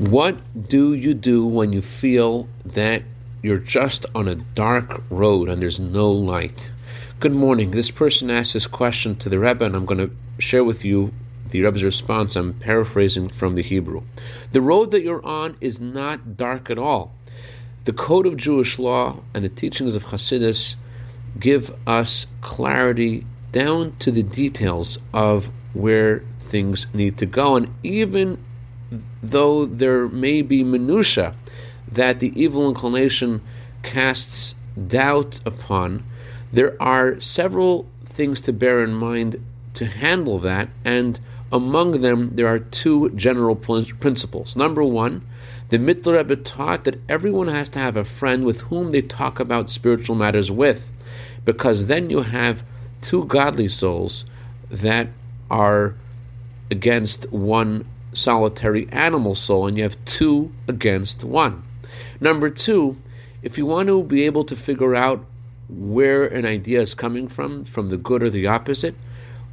What do you do when you feel that you're just on a dark road and there's no light? Good morning. This person asked this question to the Rebbe, and I'm going to share with you the Rebbe's response. I'm paraphrasing from the Hebrew. The road that you're on is not dark at all. The code of Jewish law and the teachings of Hasidus give us clarity down to the details of where things need to go. And even though there may be minutia that the evil inclination casts doubt upon, there are several things to bear in mind to handle that, and among them there are two general principles. Number one, the Mittler Rebbe taught that everyone has to have a friend with whom they talk about spiritual matters with, because then you have two godly souls that are against one solitary animal soul, and you have two against one. Number two, if you want to be able to figure out where an idea is coming from, from the good or the opposite,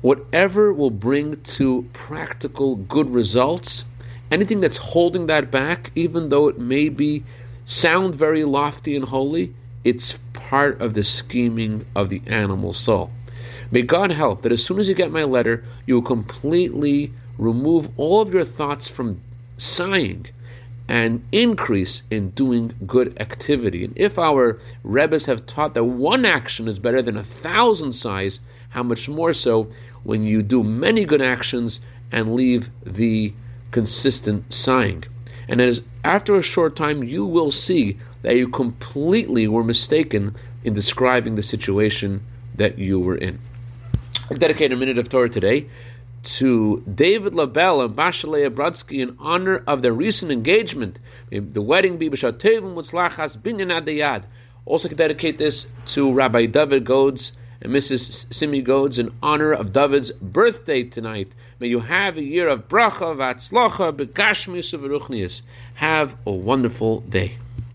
whatever will bring to practical good results, anything that's holding that back, even though it may be sound very lofty and holy, it's part of the scheming of the animal soul. May God help that as soon as you get my letter, you will completely remove all of your thoughts from sighing and increase in doing good activity. And if our Rebbes have taught that one action is better than a thousand sighs, how much more so when you do many good actions and leave the consistent sighing. And as after a short time, you will see that you completely were mistaken in describing the situation that you were in. I dedicate a minute of Torah today to David LaBelle and Bashalea Brodsky in honor of their recent engagement. The wedding be Mutzlachas Binyan Adayad. Also can dedicate this to Rabbi David Godes and Mrs. Simi Godes in honor of David's birthday tonight. May you have a year of bracha, vatzlocha, begashmis, Have a wonderful day.